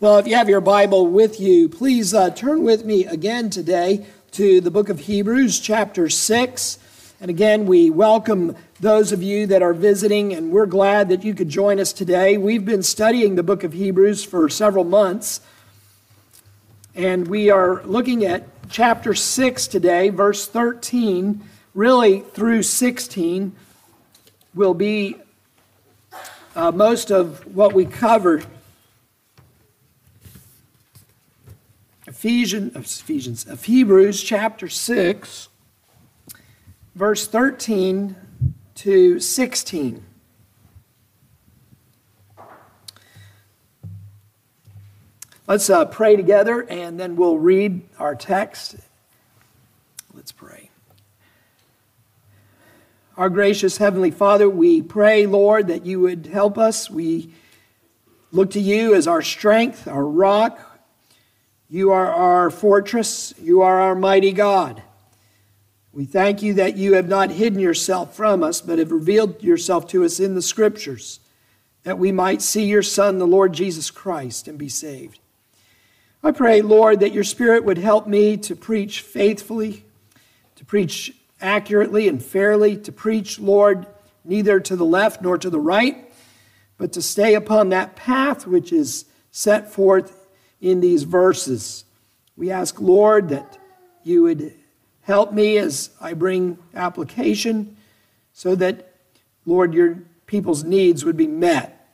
Well, if you have your Bible with you, please uh, turn with me again today to the book of Hebrews, chapter 6. And again, we welcome those of you that are visiting, and we're glad that you could join us today. We've been studying the book of Hebrews for several months, and we are looking at chapter 6 today, verse 13, really through 16, will be uh, most of what we covered. Ephesians, Ephesians, of Hebrews chapter 6, verse 13 to 16. Let's uh, pray together and then we'll read our text. Let's pray. Our gracious Heavenly Father, we pray, Lord, that you would help us. We look to you as our strength, our rock. You are our fortress. You are our mighty God. We thank you that you have not hidden yourself from us, but have revealed yourself to us in the Scriptures, that we might see your Son, the Lord Jesus Christ, and be saved. I pray, Lord, that your Spirit would help me to preach faithfully, to preach accurately and fairly, to preach, Lord, neither to the left nor to the right, but to stay upon that path which is set forth in these verses. We ask, Lord, that you would Help me as I bring application so that, Lord, your people's needs would be met.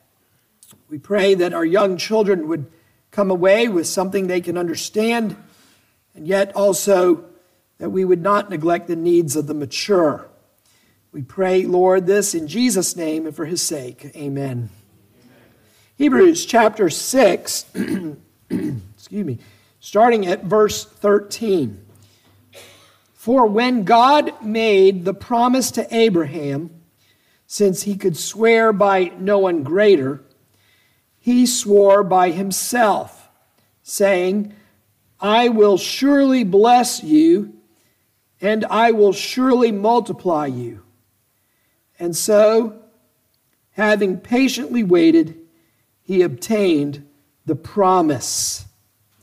We pray that our young children would come away with something they can understand, and yet also that we would not neglect the needs of the mature. We pray, Lord, this in Jesus' name and for his sake. Amen. Amen. Hebrews chapter 6, excuse me, starting at verse 13. For when God made the promise to Abraham, since he could swear by no one greater, he swore by himself, saying, I will surely bless you, and I will surely multiply you. And so, having patiently waited, he obtained the promise.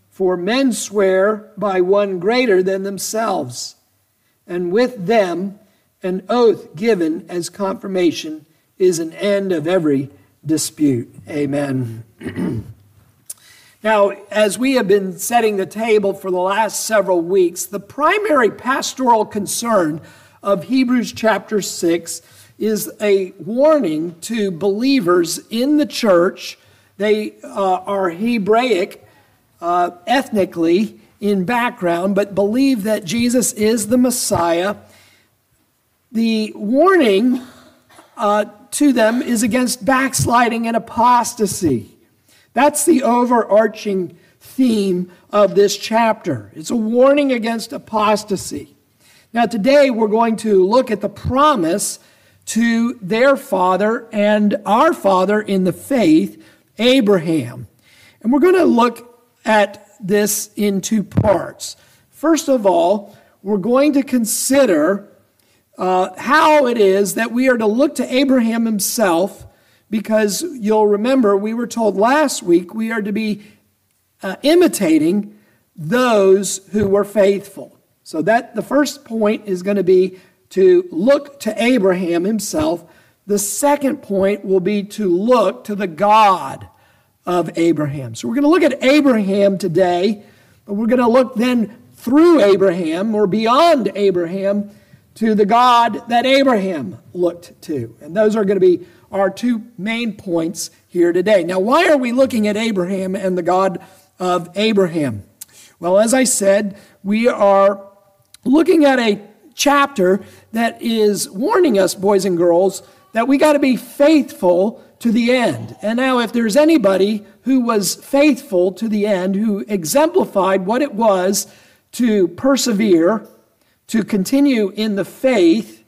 For men swear by one greater than themselves and with them an oath given as confirmation is an end of every dispute. Amen. now, as we have been setting the table for the last several weeks, the primary pastoral concern of Hebrews chapter 6 is a warning to believers in the church. They uh, are Hebraic uh, ethnically in background, but believe that Jesus is the Messiah. The warning uh, to them is against backsliding and apostasy. That's the overarching theme of this chapter. It's a warning against apostasy. Now, today we're going to look at the promise to their father and our father in the faith, Abraham. And we're going to look at this in two parts. First of all, we're going to consider uh, how it is that we are to look to Abraham himself, because you'll remember we were told last week we are to be uh, imitating those who were faithful. So that the first point is going to be to look to Abraham himself. The second point will be to look to the God of Abraham. So we're going to look at Abraham today, but we're going to look then through Abraham or beyond Abraham to the God that Abraham looked to. And those are going to be our two main points here today. Now, why are we looking at Abraham and the God of Abraham? Well, as I said, we are looking at a chapter that is warning us, boys and girls, that we got to be faithful to the end. And now, if there's anybody who was faithful to the end, who exemplified what it was to persevere, to continue in the faith,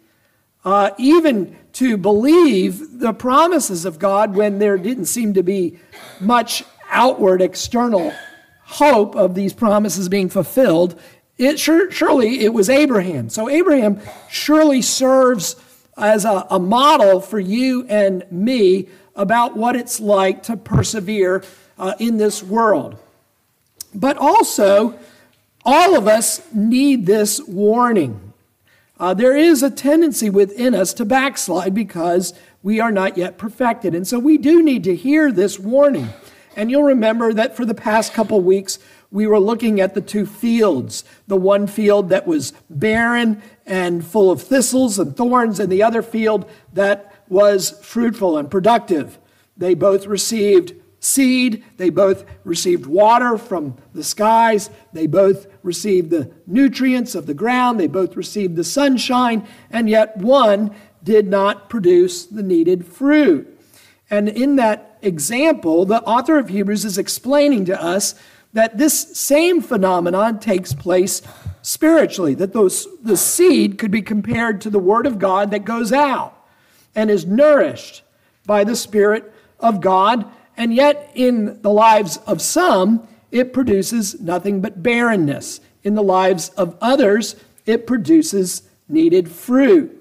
uh, even to believe the promises of God when there didn't seem to be much outward external hope of these promises being fulfilled, it sure, surely it was Abraham. So Abraham surely serves as a, a model for you and me about what it's like to persevere uh, in this world. But also, all of us need this warning. Uh, there is a tendency within us to backslide because we are not yet perfected. And so we do need to hear this warning. And you'll remember that for the past couple weeks, we were looking at the two fields the one field that was barren and full of thistles and thorns, and the other field that was fruitful and productive. They both received seed, they both received water from the skies, they both received the nutrients of the ground, they both received the sunshine, and yet one did not produce the needed fruit. And in that example, the author of Hebrews is explaining to us that this same phenomenon takes place spiritually, that those, the seed could be compared to the Word of God that goes out and is nourished by the Spirit of God. And yet, in the lives of some, it produces nothing but barrenness. In the lives of others, it produces needed fruit.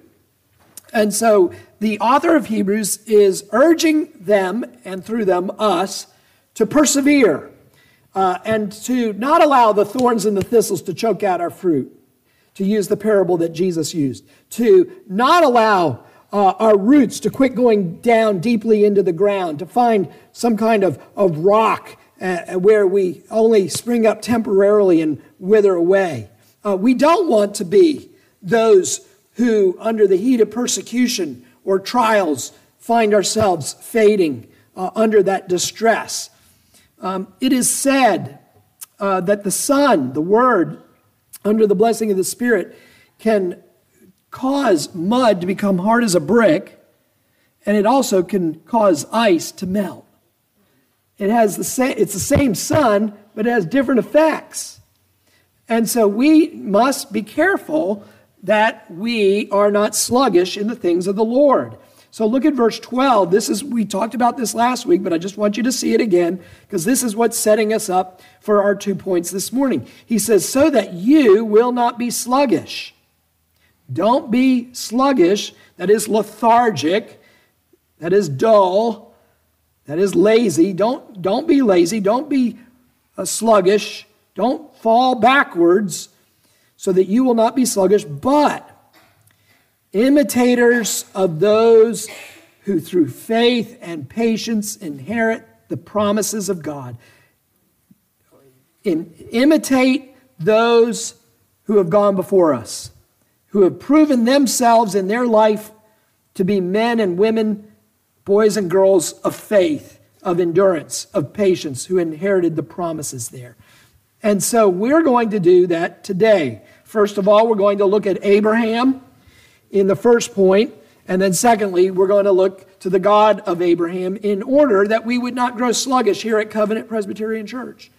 And so, the author of Hebrews is urging them, and through them, us, to persevere uh, and to not allow the thorns and the thistles to choke out our fruit, to use the parable that Jesus used, to not allow uh, our roots to quit going down deeply into the ground, to find some kind of, of rock uh, where we only spring up temporarily and wither away. Uh, we don't want to be those who, under the heat of persecution or trials, find ourselves fading uh, under that distress. Um, it is said uh, that the Son, the Word, under the blessing of the Spirit, can cause mud to become hard as a brick, and it also can cause ice to melt. It has the same, it's the same sun, but it has different effects. And so we must be careful that we are not sluggish in the things of the Lord. So look at verse 12. This is, we talked about this last week, but I just want you to see it again because this is what's setting us up for our two points this morning. He says, So that you will not be sluggish. Don't be sluggish, that is lethargic, that is dull, that is lazy. Don't, don't be lazy, don't be uh, sluggish, don't fall backwards, so that you will not be sluggish, but imitators of those who through faith and patience inherit the promises of God. In, imitate those who have gone before us, who have proven themselves in their life to be men and women, boys and girls of faith, of endurance, of patience, who inherited the promises there. And so we're going to do that today. First of all, we're going to look at Abraham in the first point. And then, secondly, we're going to look to the God of Abraham in order that we would not grow sluggish here at Covenant Presbyterian Church,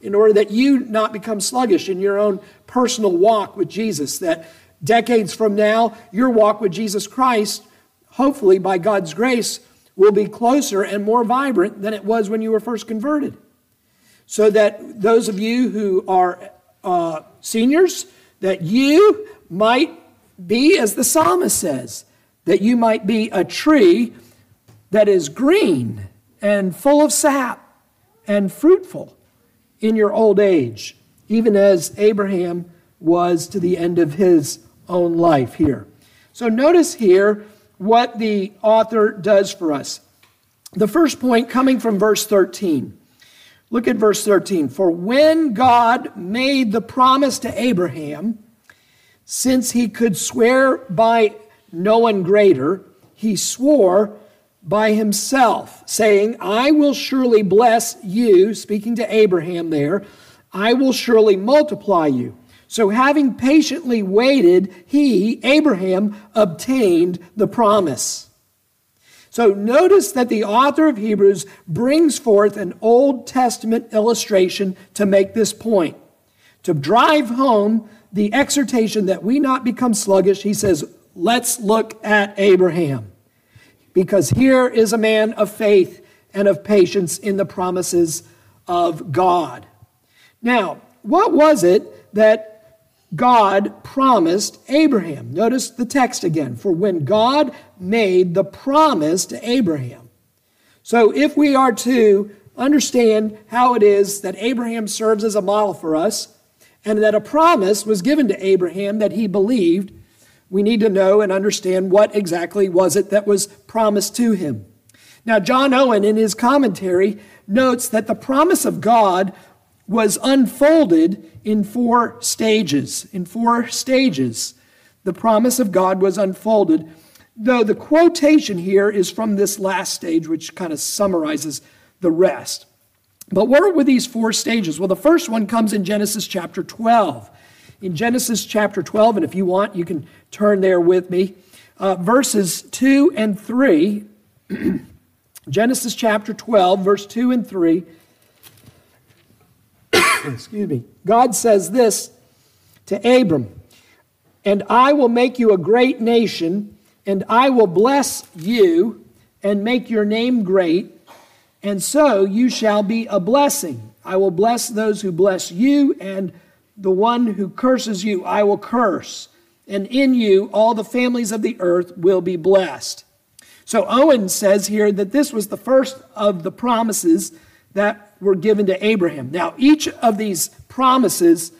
in order that you not become sluggish in your own personal walk with Jesus, that decades from now, your walk with Jesus Christ, hopefully by God's grace, will be closer and more vibrant than it was when you were first converted. So that those of you who are uh, seniors, that you might be, as the psalmist says, that you might be a tree that is green and full of sap and fruitful in your old age, even as Abraham was to the end of his own life here. So notice here what the author does for us. The first point coming from verse 13. Look at verse 13. For when God made the promise to Abraham, since he could swear by no one greater, he swore by himself, saying, I will surely bless you, speaking to Abraham there, I will surely multiply you. So, having patiently waited, he, Abraham, obtained the promise. So, notice that the author of Hebrews brings forth an Old Testament illustration to make this point, to drive home the exhortation that we not become sluggish, he says, let's look at Abraham. Because here is a man of faith and of patience in the promises of God. Now, what was it that God promised Abraham? Notice the text again. For when God made the promise to Abraham. So if we are to understand how it is that Abraham serves as a model for us and that a promise was given to Abraham that he believed, we need to know and understand what exactly was it that was promised to him. Now, John Owen, in his commentary, notes that the promise of God was unfolded in four stages. In four stages, the promise of God was unfolded, though the quotation here is from this last stage, which kind of summarizes the rest. But what were these four stages? Well, the first one comes in Genesis chapter 12. In Genesis chapter 12, and if you want, you can turn there with me, uh, verses 2 and 3. Genesis chapter 12, verse 2 and 3. Excuse me. God says this to Abram And I will make you a great nation, and I will bless you and make your name great, and so you shall be a blessing. I will bless those who bless you, and the one who curses you I will curse. And in you all the families of the earth will be blessed. So Owen says here that this was the first of the promises that were given to Abraham. Now, each of these promises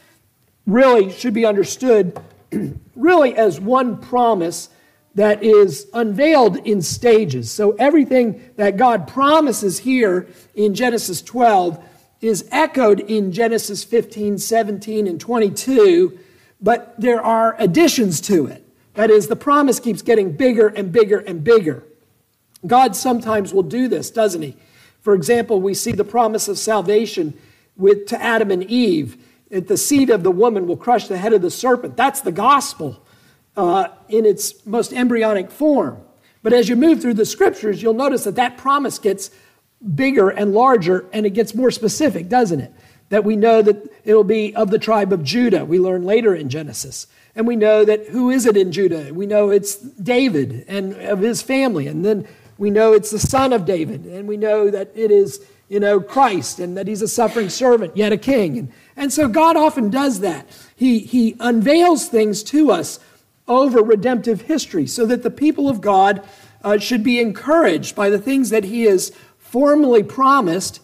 really should be understood really as one promise that is unveiled in stages. So everything that God promises here in Genesis 12 is echoed in Genesis 15, 17, and 22, but there are additions to it. That is, the promise keeps getting bigger and bigger and bigger. God sometimes will do this, doesn't he? For example, we see the promise of salvation with to Adam and Eve. That the seed of the woman will crush the head of the serpent. That's the gospel uh, in its most embryonic form. But as you move through the scriptures, you'll notice that that promise gets bigger and larger and it gets more specific, doesn't it? That we know that it'll be of the tribe of Judah. We learn later in Genesis. And we know that who is it in Judah? We know it's David and of his family. And then we know it's the son of David, and we know that it is, you know, Christ, and that he's a suffering servant, yet a king. And, and so God often does that. He, he unveils things to us over redemptive history so that the people of God uh, should be encouraged by the things that he has formally promised,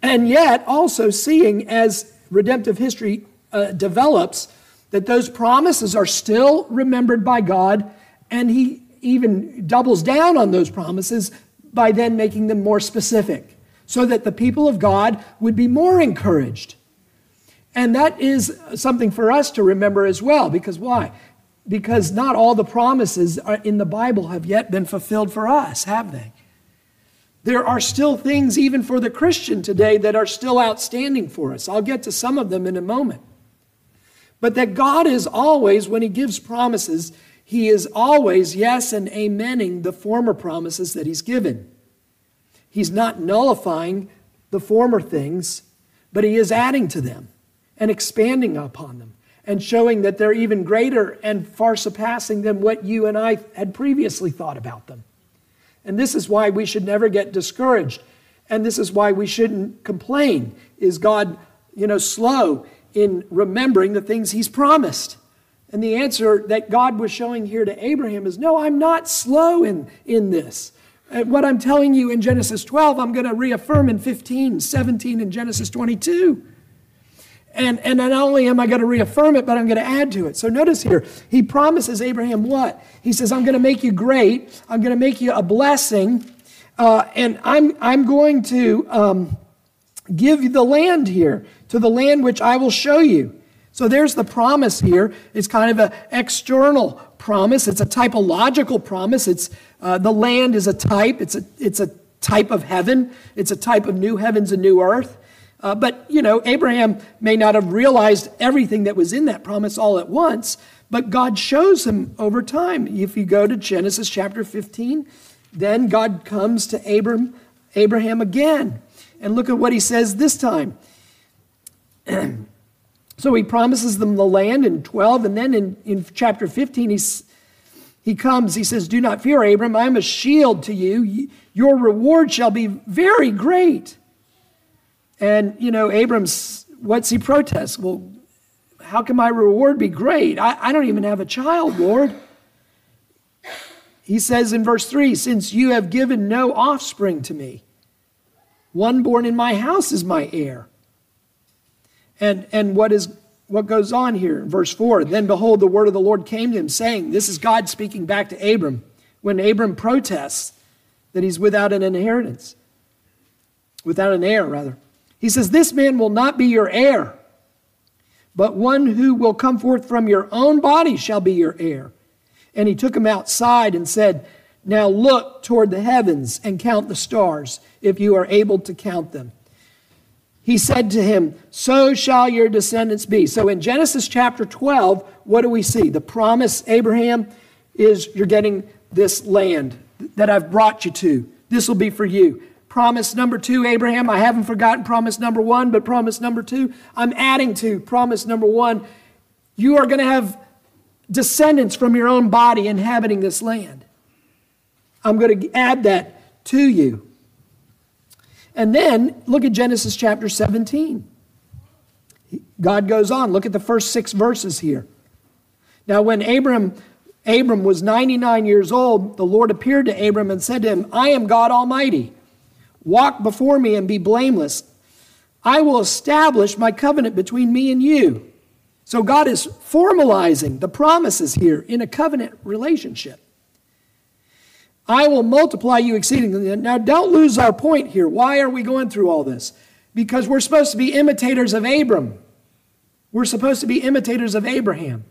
and yet also seeing as redemptive history uh, develops that those promises are still remembered by God, and he even doubles down on those promises by then making them more specific so that the people of God would be more encouraged. And that is something for us to remember as well, because why? Because not all the promises in the Bible have yet been fulfilled for us, have they? There are still things, even for the Christian today, that are still outstanding for us. I'll get to some of them in a moment. But that God is always, when He gives promises, he is always yes and amening the former promises that he's given. He's not nullifying the former things, but he is adding to them and expanding upon them and showing that they're even greater and far surpassing than what you and I had previously thought about them. And this is why we should never get discouraged. And this is why we shouldn't complain. Is God, you know, slow in remembering the things he's promised? And the answer that God was showing here to Abraham is no, I'm not slow in, in this. And what I'm telling you in Genesis 12, I'm going to reaffirm in 15, 17, and Genesis 22. And, and not only am I going to reaffirm it, but I'm going to add to it. So notice here, he promises Abraham what? He says, I'm going to make you great. I'm going to make you a blessing. Uh, and I'm, I'm going to um, give you the land here, to the land which I will show you. So there's the promise here. It's kind of an external promise. It's a typological promise. It's uh, the land is a type. It's a it's a type of heaven. It's a type of new heavens and new earth. Uh, but you know, Abraham may not have realized everything that was in that promise all at once. But God shows him over time. If you go to Genesis chapter 15, then God comes to Abram, Abraham again. And look at what he says this time. So he promises them the land in 12, and then in, in chapter 15, he's, he comes, he says, Do not fear, Abram, I am a shield to you. Your reward shall be very great. And, you know, Abram's, what's he protest? Well, how can my reward be great? I, I don't even have a child, Lord. He says in verse 3 Since you have given no offspring to me, One born in my house is my heir. And, and what is what goes on here in verse 4 then behold the word of the lord came to him saying this is god speaking back to abram when abram protests that he's without an inheritance without an heir rather he says this man will not be your heir but one who will come forth from your own body shall be your heir and he took him outside and said now look toward the heavens and count the stars if you are able to count them he said to him, So shall your descendants be. So in Genesis chapter 12, what do we see? The promise, Abraham, is you're getting this land that I've brought you to. This will be for you. Promise number two, Abraham, I haven't forgotten promise number one, but promise number two, I'm adding to promise number one. You are going to have descendants from your own body inhabiting this land. I'm going to add that to you. And then look at Genesis chapter 17. God goes on. Look at the first six verses here. Now, when Abram, Abram was 99 years old, the Lord appeared to Abram and said to him, I am God Almighty. Walk before me and be blameless. I will establish my covenant between me and you. So God is formalizing the promises here in a covenant relationship. I will multiply you exceedingly. Now, don't lose our point here. Why are we going through all this? Because we're supposed to be imitators of Abram. We're supposed to be imitators of Abraham.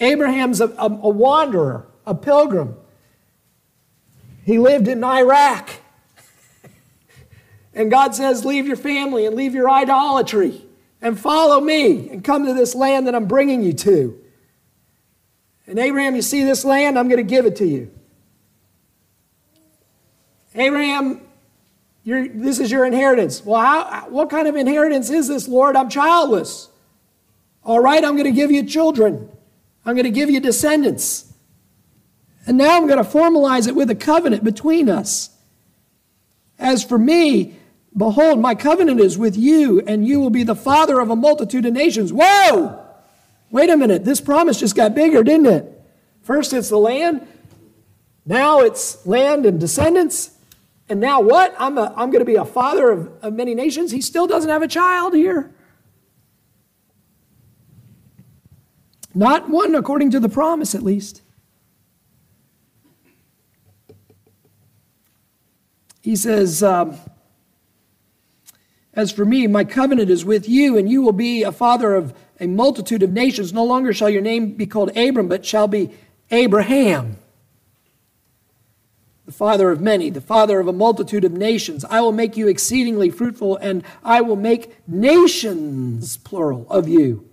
Abraham's a, a, a wanderer, a pilgrim. He lived in Iraq. And God says, Leave your family and leave your idolatry and follow me and come to this land that I'm bringing you to. And Abraham, you see this land? I'm going to give it to you. Abraham, this is your inheritance. Well, how, what kind of inheritance is this, Lord? I'm childless. All right, I'm going to give you children. I'm going to give you descendants. And now I'm going to formalize it with a covenant between us. As for me, behold, my covenant is with you, and you will be the father of a multitude of nations. Whoa! Wait a minute, this promise just got bigger, didn't it? First it's the land, now it's land and descendants. And now what? I'm, I'm going to be a father of, of many nations. He still doesn't have a child here. Not one according to the promise, at least. He says, um, As for me, my covenant is with you, and you will be a father of a multitude of nations. No longer shall your name be called Abram, but shall be Abraham, the father of many, the father of a multitude of nations. I will make you exceedingly fruitful, and I will make nations, plural, of you.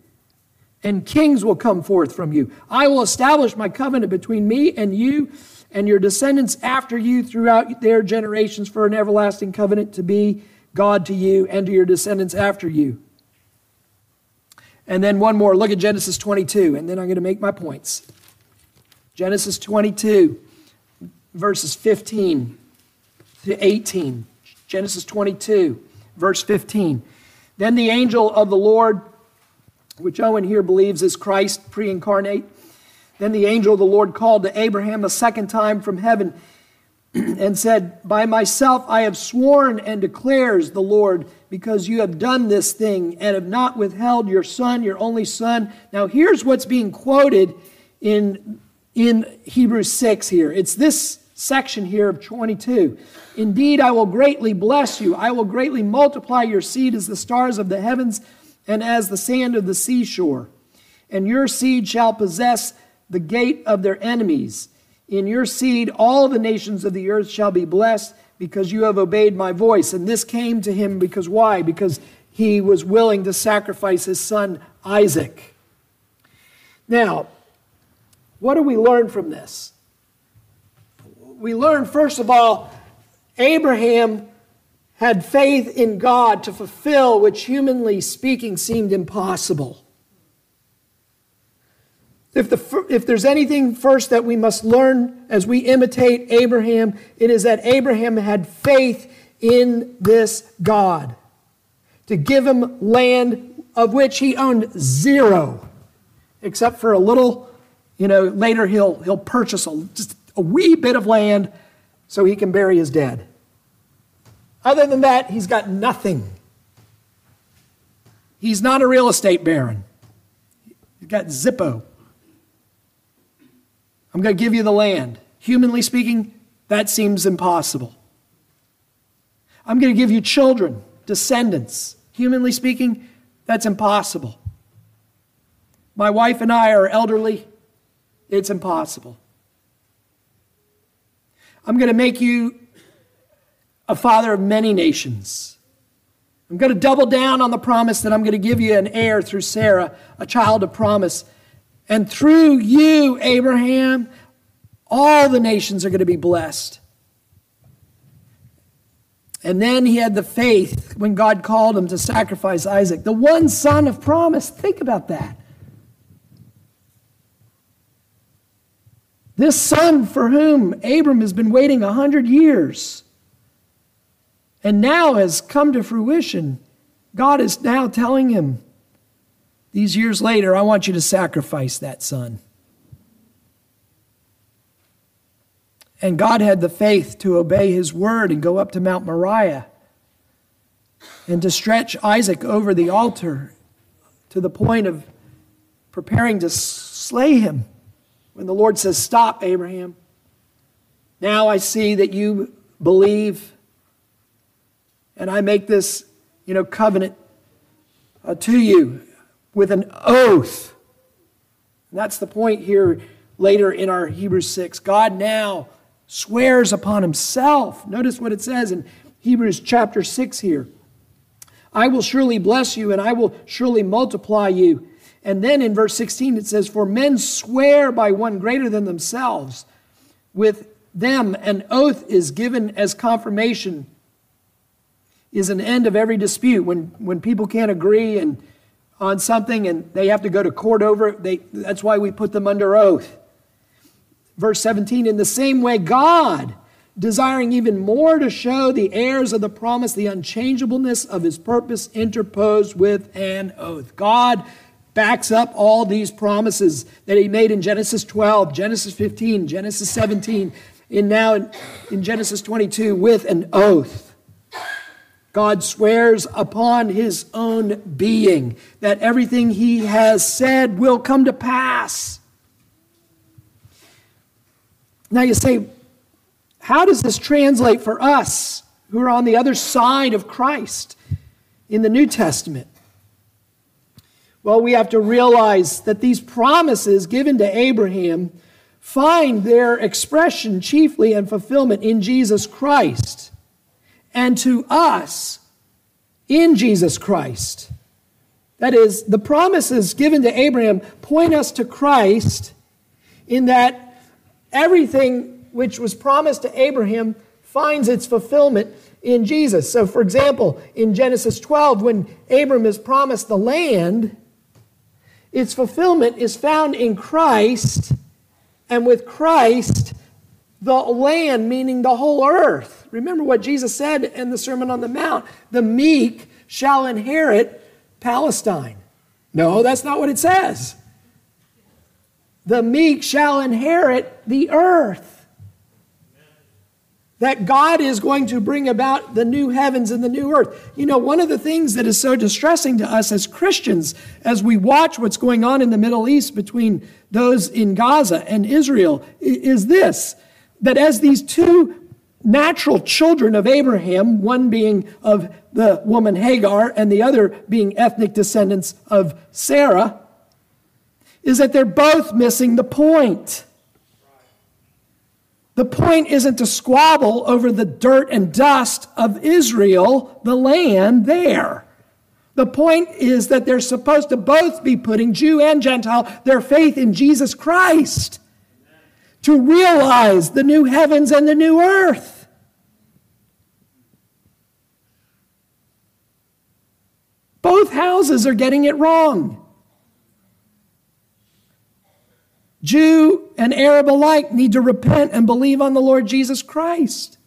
And kings will come forth from you. I will establish my covenant between me and you and your descendants after you throughout their generations for an everlasting covenant to be God to you and to your descendants after you. And then one more. Look at Genesis 22, and then I'm going to make my points. Genesis 22, verses 15 to 18. Genesis 22, verse 15. Then the angel of the Lord, which Owen here believes is Christ pre incarnate, then the angel of the Lord called to Abraham a second time from heaven and said, By myself I have sworn and declares the Lord, because you have done this thing and have not withheld your son, your only son. Now, here's what's being quoted in, in Hebrews 6 here. It's this section here of 22. Indeed, I will greatly bless you. I will greatly multiply your seed as the stars of the heavens and as the sand of the seashore. And your seed shall possess the gate of their enemies. In your seed, all the nations of the earth shall be blessed because you have obeyed my voice. And this came to him because why? Because he was willing to sacrifice his son Isaac. Now, what do we learn from this? We learn, first of all, Abraham had faith in God to fulfill which, humanly speaking, seemed impossible. If, the, if there's anything first that we must learn as we imitate Abraham, it is that Abraham had faith in this God to give him land of which he owned zero, except for a little, you know, later he'll, he'll purchase a, just a wee bit of land so he can bury his dead. Other than that, he's got nothing. He's not a real estate baron. He's got Zippo. I'm going to give you the land. Humanly speaking, that seems impossible. I'm going to give you children, descendants. Humanly speaking, that's impossible. My wife and I are elderly. It's impossible. I'm going to make you a father of many nations. I'm going to double down on the promise that I'm going to give you an heir through Sarah, a child of promise. And through you, Abraham, all the nations are going to be blessed. And then he had the faith when God called him to sacrifice Isaac, the one son of promise. Think about that. This son for whom Abram has been waiting a hundred years and now has come to fruition, God is now telling him, these years later, I want you to sacrifice that son. And God had the faith to obey his word and go up to Mount Moriah and to stretch Isaac over the altar to the point of preparing to slay him. When the Lord says, Stop, Abraham. Now I see that you believe, and I make this, you know, covenant uh, to you with an oath. And that's the point here later in our Hebrews 6. God now swears upon himself. Notice what it says in Hebrews chapter 6 here. I will surely bless you and I will surely multiply you. And then in verse 16 it says, For men swear by one greater than themselves. With them an oath is given as confirmation, is an end of every dispute. When, when people can't agree and on something and they have to go to court over it, they, that's why we put them under oath. Verse 17, in the same way, God, desiring even more to show the heirs of the promise the unchangeableness of his purpose, interposed with an oath. God backs up all these promises that he made in Genesis 12, Genesis 15, Genesis 17, and now in, in Genesis 22 with an oath. God swears upon his own being that everything he has said will come to pass. Now you say, how does this translate for us who are on the other side of Christ in the New Testament? Well, we have to realize that these promises given to Abraham find their expression chiefly and fulfillment in Jesus Christ, and to us in Jesus Christ. That is, the promises given to Abraham point us to Christ in that everything which was promised to Abraham finds its fulfillment in Jesus. So, for example, in Genesis 12, when Abram is promised the land, its fulfillment is found in Christ, and with Christ, the land, meaning the whole earth. Remember what Jesus said in the Sermon on the Mount the meek shall inherit Palestine. No, that's not what it says the meek shall inherit the earth. That God is going to bring about the new heavens and the new earth. You know, one of the things that is so distressing to us as Christians as we watch what's going on in the Middle East between those in Gaza and Israel is this that as these two natural children of Abraham, one being of the woman Hagar and the other being ethnic descendants of Sarah, is that they're both missing the point. The point isn't to squabble over the dirt and dust of Israel, the land there. The point is that they're supposed to both be putting, Jew and Gentile, their faith in Jesus Christ to realize the new heavens and the new earth. Both houses are getting it wrong. Jew and Arab alike need to repent and believe on the Lord Jesus Christ.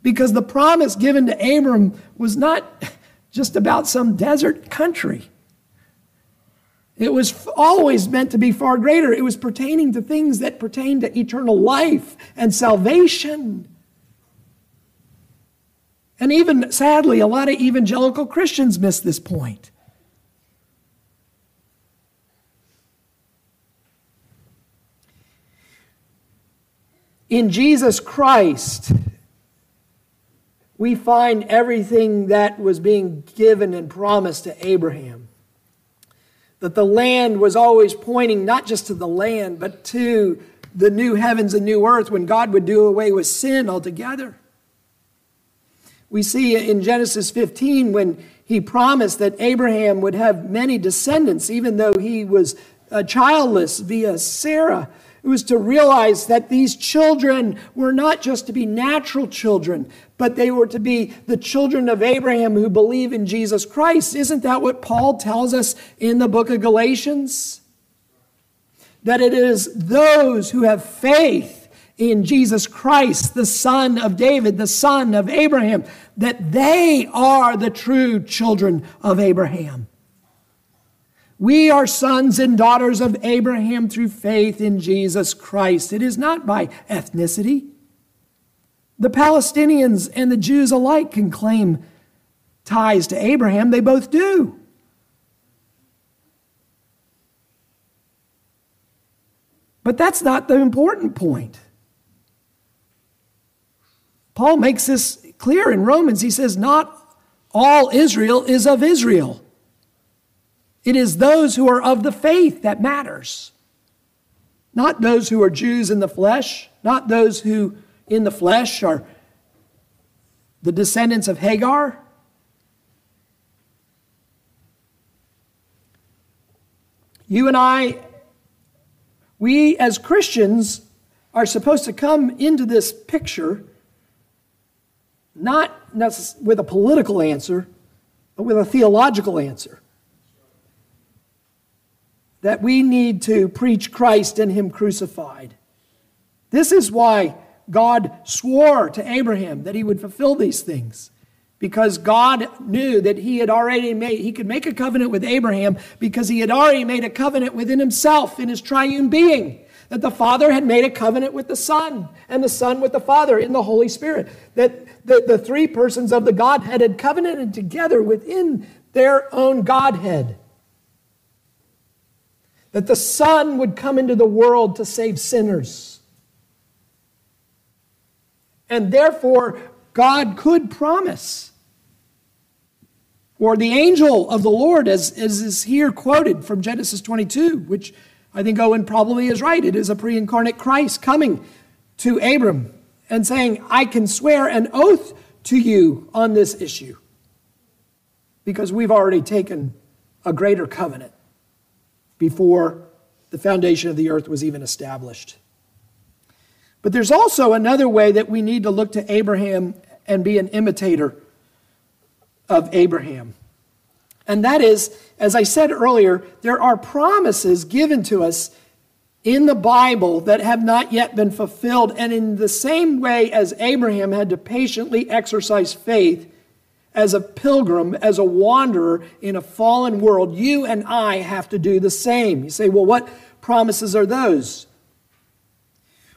Because the promise given to Abram was not just about some desert country. It was always meant to be far greater. It was pertaining to things that pertain to eternal life and salvation. And even sadly, a lot of evangelical Christians miss this point. In Jesus Christ, we find everything that was being given and promised to Abraham. That the land was always pointing not just to the land, but to the new heavens and new earth when God would do away with sin altogether. We see in Genesis 15 when he promised that Abraham would have many descendants, even though he was uh, childless via Sarah. It was to realize that these children were not just to be natural children, but they were to be the children of Abraham who believe in Jesus Christ. Isn't that what Paul tells us in the book of Galatians? That it is those who have faith in Jesus Christ, the son of David, the son of Abraham, that they are the true children of Abraham. We are sons and daughters of Abraham through faith in Jesus Christ. It is not by ethnicity. The Palestinians and the Jews alike can claim ties to Abraham, they both do. But that's not the important point. Paul makes this clear in Romans. He says, Not all Israel is of Israel. It is those who are of the faith that matters. Not those who are Jews in the flesh, not those who in the flesh are the descendants of Hagar. You and I, we as Christians are supposed to come into this picture not with a political answer, but with a theological answer that we need to preach Christ and Him crucified. This is why God swore to Abraham that he would fulfill these things. Because God knew that he had already made, he could make a covenant with Abraham because he had already made a covenant within himself in his triune being. That the Father had made a covenant with the Son, and the Son with the Father in the Holy Spirit. That the, the three persons of the Godhead had covenanted together within their own Godhead that the Son would come into the world to save sinners. And therefore, God could promise. Or the angel of the Lord, as, as is here quoted from Genesis 22, which I think Owen probably is right. It is a pre incarnate Christ coming to Abram and saying, I can swear an oath to you on this issue because we've already taken a greater covenant before the foundation of the earth was even established. But there's also another way that we need to look to Abraham and be an imitator of Abraham. And that is, as I said earlier, there are promises given to us in the Bible that have not yet been fulfilled. And in the same way as Abraham had to patiently exercise faith, as a pilgrim, as a wanderer in a fallen world, you and I have to do the same. You say, well, what promises are those?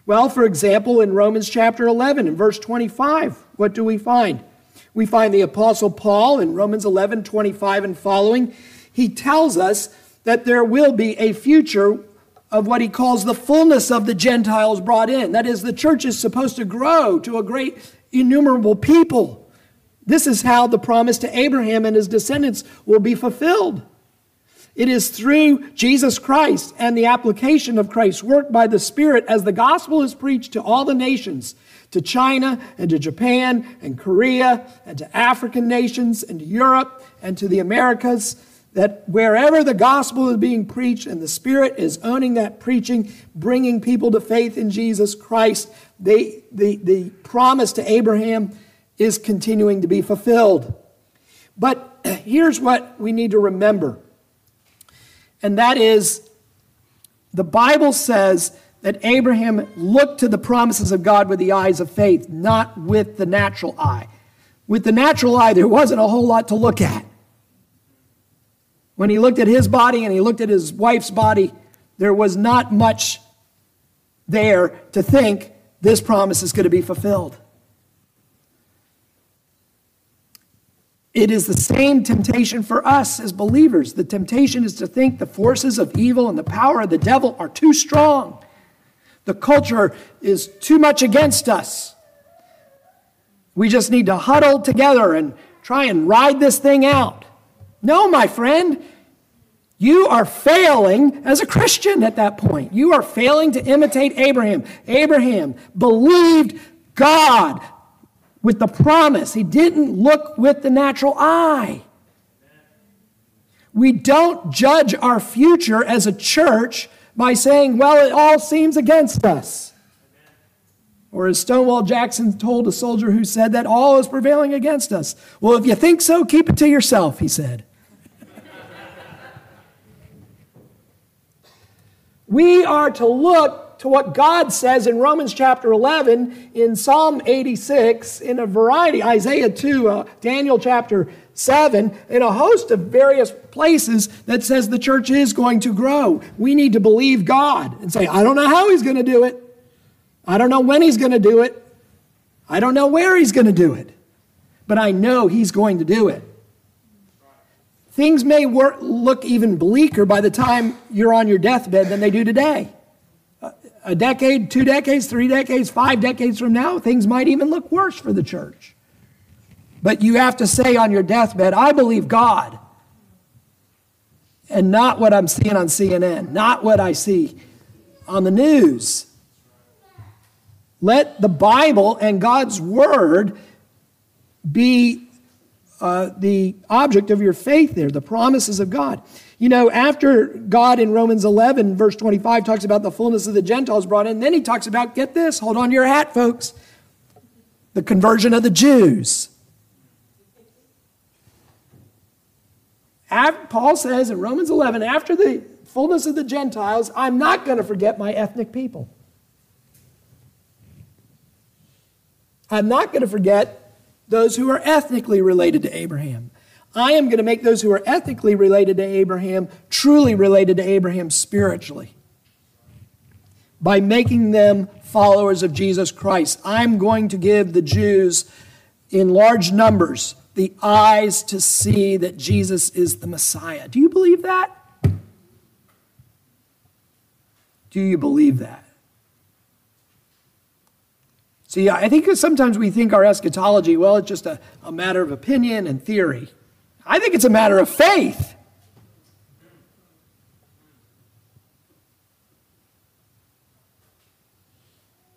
Well, for example, in Romans chapter 11, in verse 25, what do we find? We find the Apostle Paul in Romans 11, 25 and following. He tells us that there will be a future of what he calls the fullness of the Gentiles brought in. That is, the church is supposed to grow to a great, innumerable people. This is how the promise to Abraham and his descendants will be fulfilled. It is through Jesus Christ and the application of Christ's work by the Spirit as the gospel is preached to all the nations, to China and to Japan and Korea and to African nations and to Europe and to the Americas, that wherever the gospel is being preached and the Spirit is owning that preaching, bringing people to faith in Jesus Christ, they, the, the promise to Abraham is continuing to be fulfilled. But here's what we need to remember, and that is the Bible says that Abraham looked to the promises of God with the eyes of faith, not with the natural eye. With the natural eye, there wasn't a whole lot to look at. When he looked at his body and he looked at his wife's body, there was not much there to think this promise is going to be fulfilled. It is the same temptation for us as believers. The temptation is to think the forces of evil and the power of the devil are too strong. The culture is too much against us. We just need to huddle together and try and ride this thing out. No, my friend, you are failing as a Christian at that point. You are failing to imitate Abraham. Abraham believed God with the promise. He didn't look with the natural eye. We don't judge our future as a church by saying, well, it all seems against us. Or as Stonewall Jackson told a soldier who said that all is prevailing against us. Well, if you think so, keep it to yourself, he said. we are to look to what God says in Romans chapter 11, in Psalm 86, in a variety, Isaiah 2, uh, Daniel chapter 7, in a host of various places that says the church is going to grow. We need to believe God and say, I don't know how he's going to do it. I don't know when he's going to do it. I don't know where he's going to do it. But I know he's going to do it. Things may work, look even bleaker by the time you're on your deathbed than they do today a decade, two decades, three decades, five decades from now, things might even look worse for the church. But you have to say on your deathbed, I believe God, and not what I'm seeing on CNN, not what I see on the news. Let the Bible and God's Word be uh, the object of your faith there, the promises of God. You know, after God in Romans 11, verse 25, talks about the fullness of the Gentiles brought in, then he talks about, get this, hold on to your hat, folks, the conversion of the Jews. After, Paul says in Romans 11, after the fullness of the Gentiles, I'm not going to forget my ethnic people. I'm not going to forget those who are ethnically related to Abraham. I am going to make those who are ethnically related to Abraham truly related to Abraham spiritually by making them followers of Jesus Christ. I'm going to give the Jews in large numbers the eyes to see that Jesus is the Messiah. Do you believe that? Do you believe that? See, I think sometimes we think our eschatology, well, it's just a, a matter of opinion and theory. I think it's a matter of faith.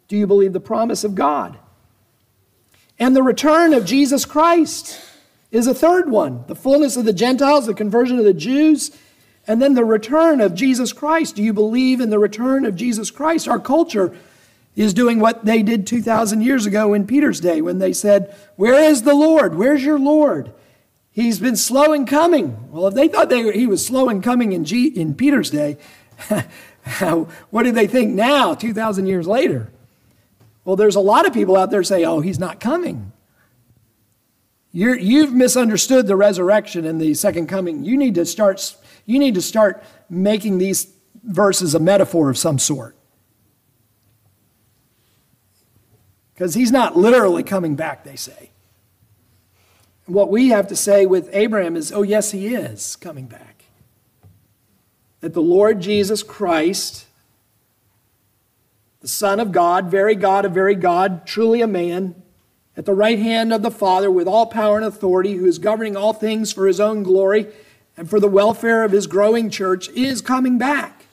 Do you believe the promise of God? And the return of Jesus Christ is a third one the fullness of the Gentiles, the conversion of the Jews, and then the return of Jesus Christ. Do you believe in the return of Jesus Christ? Our culture is doing what they did 2,000 years ago in Peter's day when they said, Where is the Lord? Where's your Lord? He's been slow in coming. Well, if they thought they, he was slow in coming in, G, in Peter's day, what do they think now, 2,000 years later? Well, there's a lot of people out there say, oh, he's not coming. you you've misunderstood the resurrection and the second coming. You need to start, you need to start making these verses a metaphor of some sort. Because he's not literally coming back, they say. What we have to say with Abraham is, oh, yes, he is coming back. That the Lord Jesus Christ, the Son of God, very God of very God, truly a man, at the right hand of the Father with all power and authority, who is governing all things for his own glory and for the welfare of his growing church, is coming back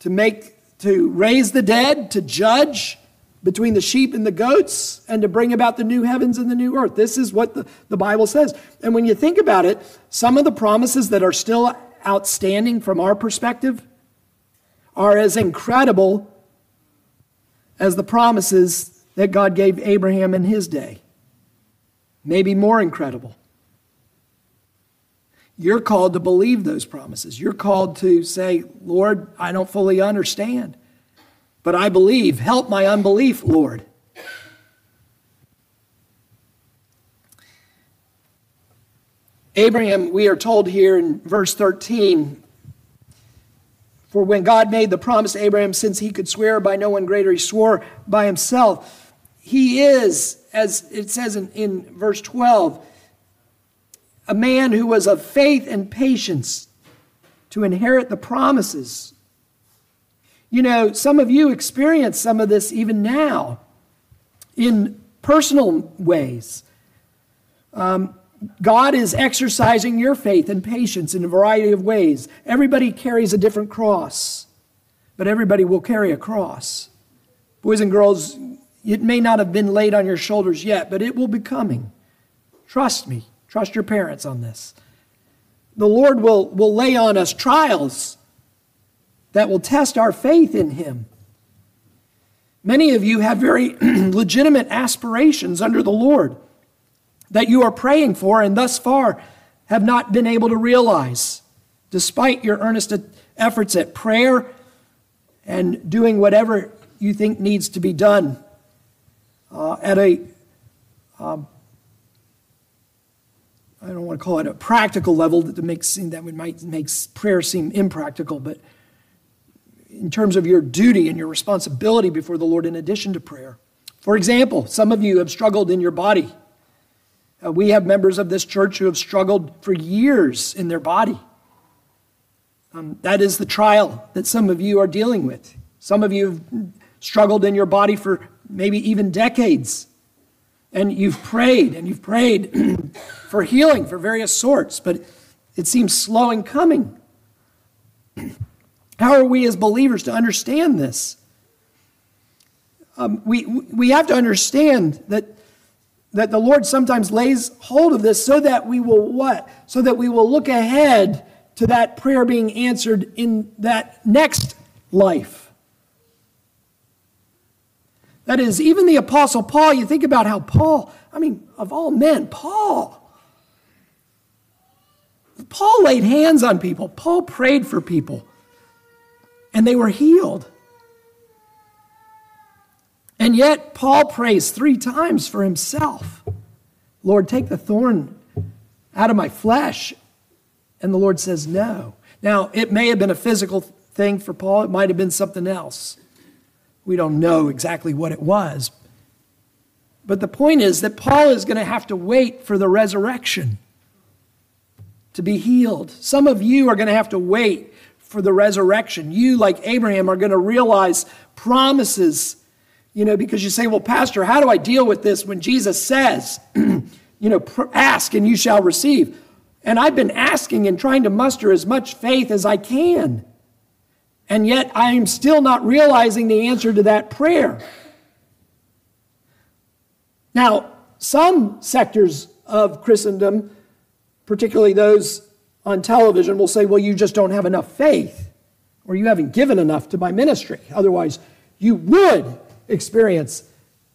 to make to raise the dead, to judge, between the sheep and the goats and to bring about the new heavens and the new earth. This is what the, the Bible says. And when you think about it, some of the promises that are still outstanding from our perspective are as incredible as the promises that God gave Abraham in his day. Maybe more incredible. You're called to believe those promises. You're called to say, Lord, I don't fully understand but I believe. Help my unbelief, Lord. Abraham, we are told here in verse 13, for when God made the promise to Abraham, since he could swear by no one greater, he swore by himself. He is as it says in, in verse 12, a man who was of faith and patience to inherit the promises. You know, some of you experience some of this even now in personal ways. Um, God is exercising your faith and patience in a variety of ways. Everybody carries a different cross, but everybody will carry a cross. Boys and girls, it may not have been laid on your shoulders yet, but it will be coming. Trust me. Trust your parents on this. The Lord will, will lay on us trials that will test our faith in Him. Many of you have very legitimate aspirations under the Lord that you are praying for and thus far have not been able to realize, despite your earnest efforts at prayer and doing whatever you think needs to be done uh, at a, um, I don't want to call it a practical level that makes that would might makes prayer seem impractical, but in terms of your duty and your responsibility before the Lord in addition to prayer. For example, some of you have struggled in your body. Uh, we have members of this church who have struggled for years in their body. Um, that is the trial that some of you are dealing with. Some of you have struggled in your body for maybe even decades. And you've prayed and you've prayed for healing for various sorts, but it seems slow in coming. How are we as believers to understand this? Um, we, we have to understand that, that the Lord sometimes lays hold of this so that we will what? So that we will look ahead to that prayer being answered in that next life. That is, even the Apostle Paul, you think about how Paul, I mean, of all men, Paul. Paul laid hands on people, Paul prayed for people, and they were healed. And yet, Paul prays three times for himself Lord, take the thorn out of my flesh. And the Lord says, No. Now, it may have been a physical thing for Paul, it might have been something else. We don't know exactly what it was. But the point is that Paul is going to have to wait for the resurrection to be healed. Some of you are going to have to wait for the resurrection. You, like Abraham, are going to realize promises, you know, because you say, well, Pastor, how do I deal with this when Jesus says, you know, ask and you shall receive? And I've been asking and trying to muster as much faith as I can. And yet I am still not realizing the answer to that prayer. Now, some sectors of Christendom, particularly those on television, will say, well, you just don't have enough faith, or you haven't given enough to my ministry. Otherwise, you would experience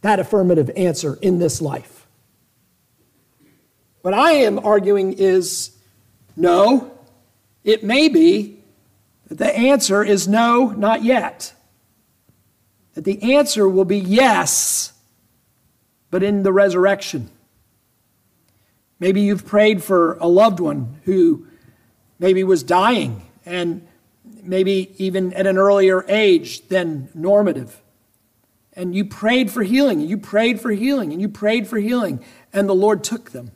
that affirmative answer in this life. What I am arguing is no, it may be that the answer is no, not yet. That the answer will be yes, but in the resurrection. Maybe you've prayed for a loved one who maybe was dying and maybe even at an earlier age than normative. And you prayed for healing, and you prayed for healing, and you prayed for healing, and the Lord took them.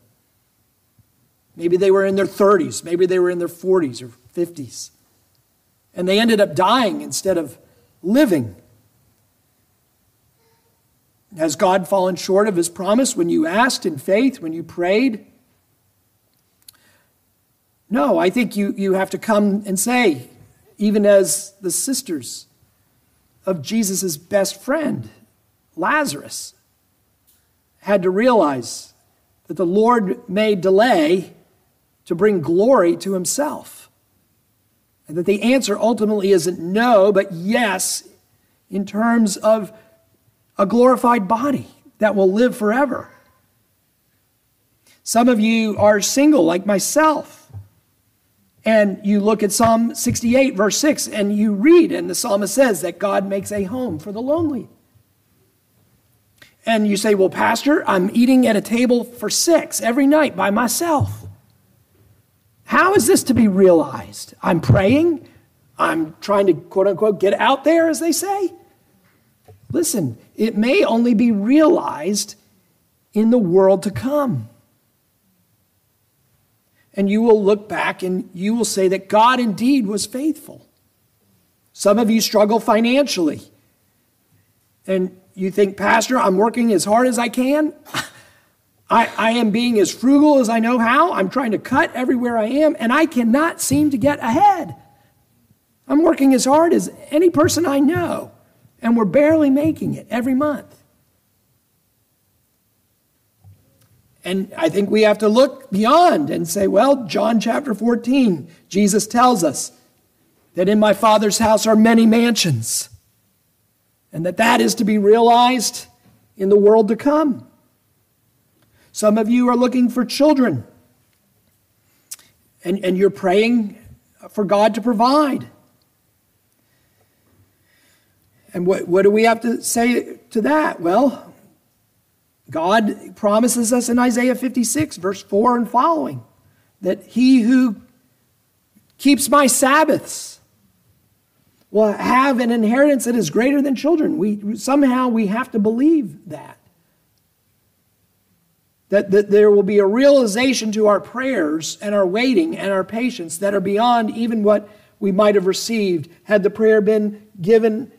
Maybe they were in their 30s, maybe they were in their 40s or 50s and they ended up dying instead of living. Has God fallen short of his promise when you asked in faith, when you prayed? No, I think you, you have to come and say, even as the sisters of Jesus' best friend, Lazarus, had to realize that the Lord may delay to bring glory to himself. And that the answer ultimately isn't no, but yes, in terms of a glorified body that will live forever. Some of you are single, like myself. And you look at Psalm 68, verse 6, and you read, and the psalmist says that God makes a home for the lonely. And you say, Well, Pastor, I'm eating at a table for six every night by myself. How is this to be realized? I'm praying. I'm trying to, quote unquote, get out there, as they say. Listen, it may only be realized in the world to come. And you will look back and you will say that God indeed was faithful. Some of you struggle financially. And you think, Pastor, I'm working as hard as I can. I, I am being as frugal as I know how. I'm trying to cut everywhere I am, and I cannot seem to get ahead. I'm working as hard as any person I know, and we're barely making it every month. And I think we have to look beyond and say, well, John chapter 14, Jesus tells us that in my Father's house are many mansions, and that that is to be realized in the world to come. Some of you are looking for children, and, and you're praying for God to provide. And what, what do we have to say to that? Well, God promises us in Isaiah 56, verse 4 and following, that he who keeps my Sabbaths will have an inheritance that is greater than children. We, somehow we have to believe that. That, that there will be a realization to our prayers and our waiting and our patience that are beyond even what we might have received had the prayer been given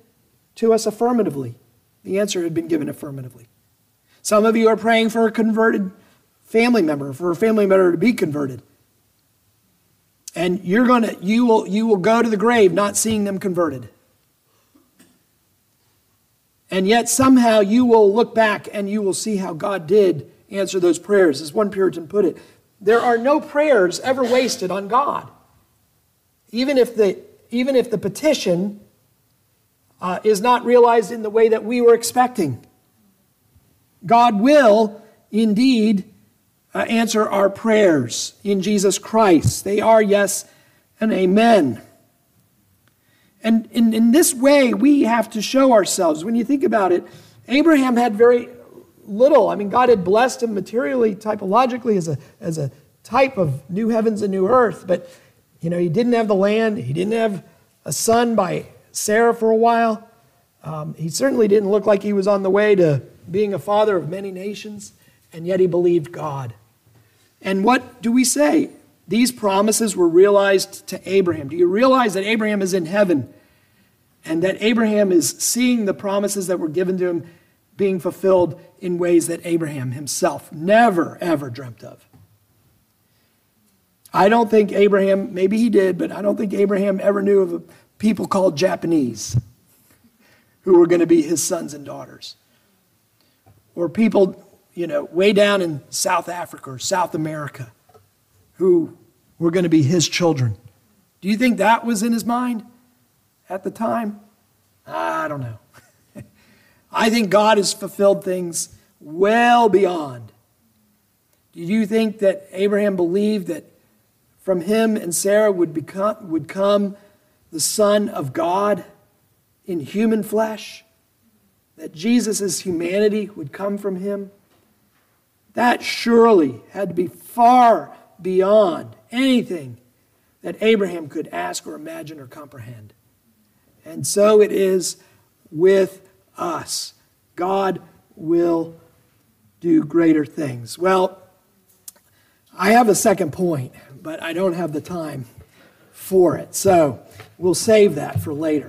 to us affirmatively. The answer had been given affirmatively. Some of you are praying for a converted family member, for a family member to be converted. And you're to you will you will go to the grave not seeing them converted. And yet somehow you will look back and you will see how God did answer those prayers. As one Puritan put it, there are no prayers ever wasted on God. Even if the even if the petition uh, is not realized in the way that we were expecting. God will indeed uh, answer our prayers in Jesus Christ. They are yes and amen. And in, in this way, we have to show ourselves. When you think about it, Abraham had very little. I mean, God had blessed him materially, typologically, as a, as a type of new heavens and new earth, but you know, he didn't have the land, he didn't have a son by Sarah for a while. Um, he certainly didn't look like he was on the way to being a father of many nations, and yet he believed God. And what do we say? These promises were realized to Abraham. Do you realize that Abraham is in heaven and that Abraham is seeing the promises that were given to him being fulfilled in ways that Abraham himself never, ever dreamt of? I don't think Abraham, maybe he did, but I don't think Abraham ever knew of people called Japanese who were going to be his sons and daughters or people, you know, way down in South Africa or South America who were going to be his children. Do you think that was in his mind at the time? I don't know. I think God has fulfilled things well beyond. Do you think that Abraham believed that from him and Sarah would, become, would come the Son of God in human flesh? That Jesus' humanity would come from him, that surely had to be far beyond anything that Abraham could ask or imagine or comprehend. And so it is with us. God will do greater things. Well, I have a second point, but I don't have the time for it. So we'll save that for later.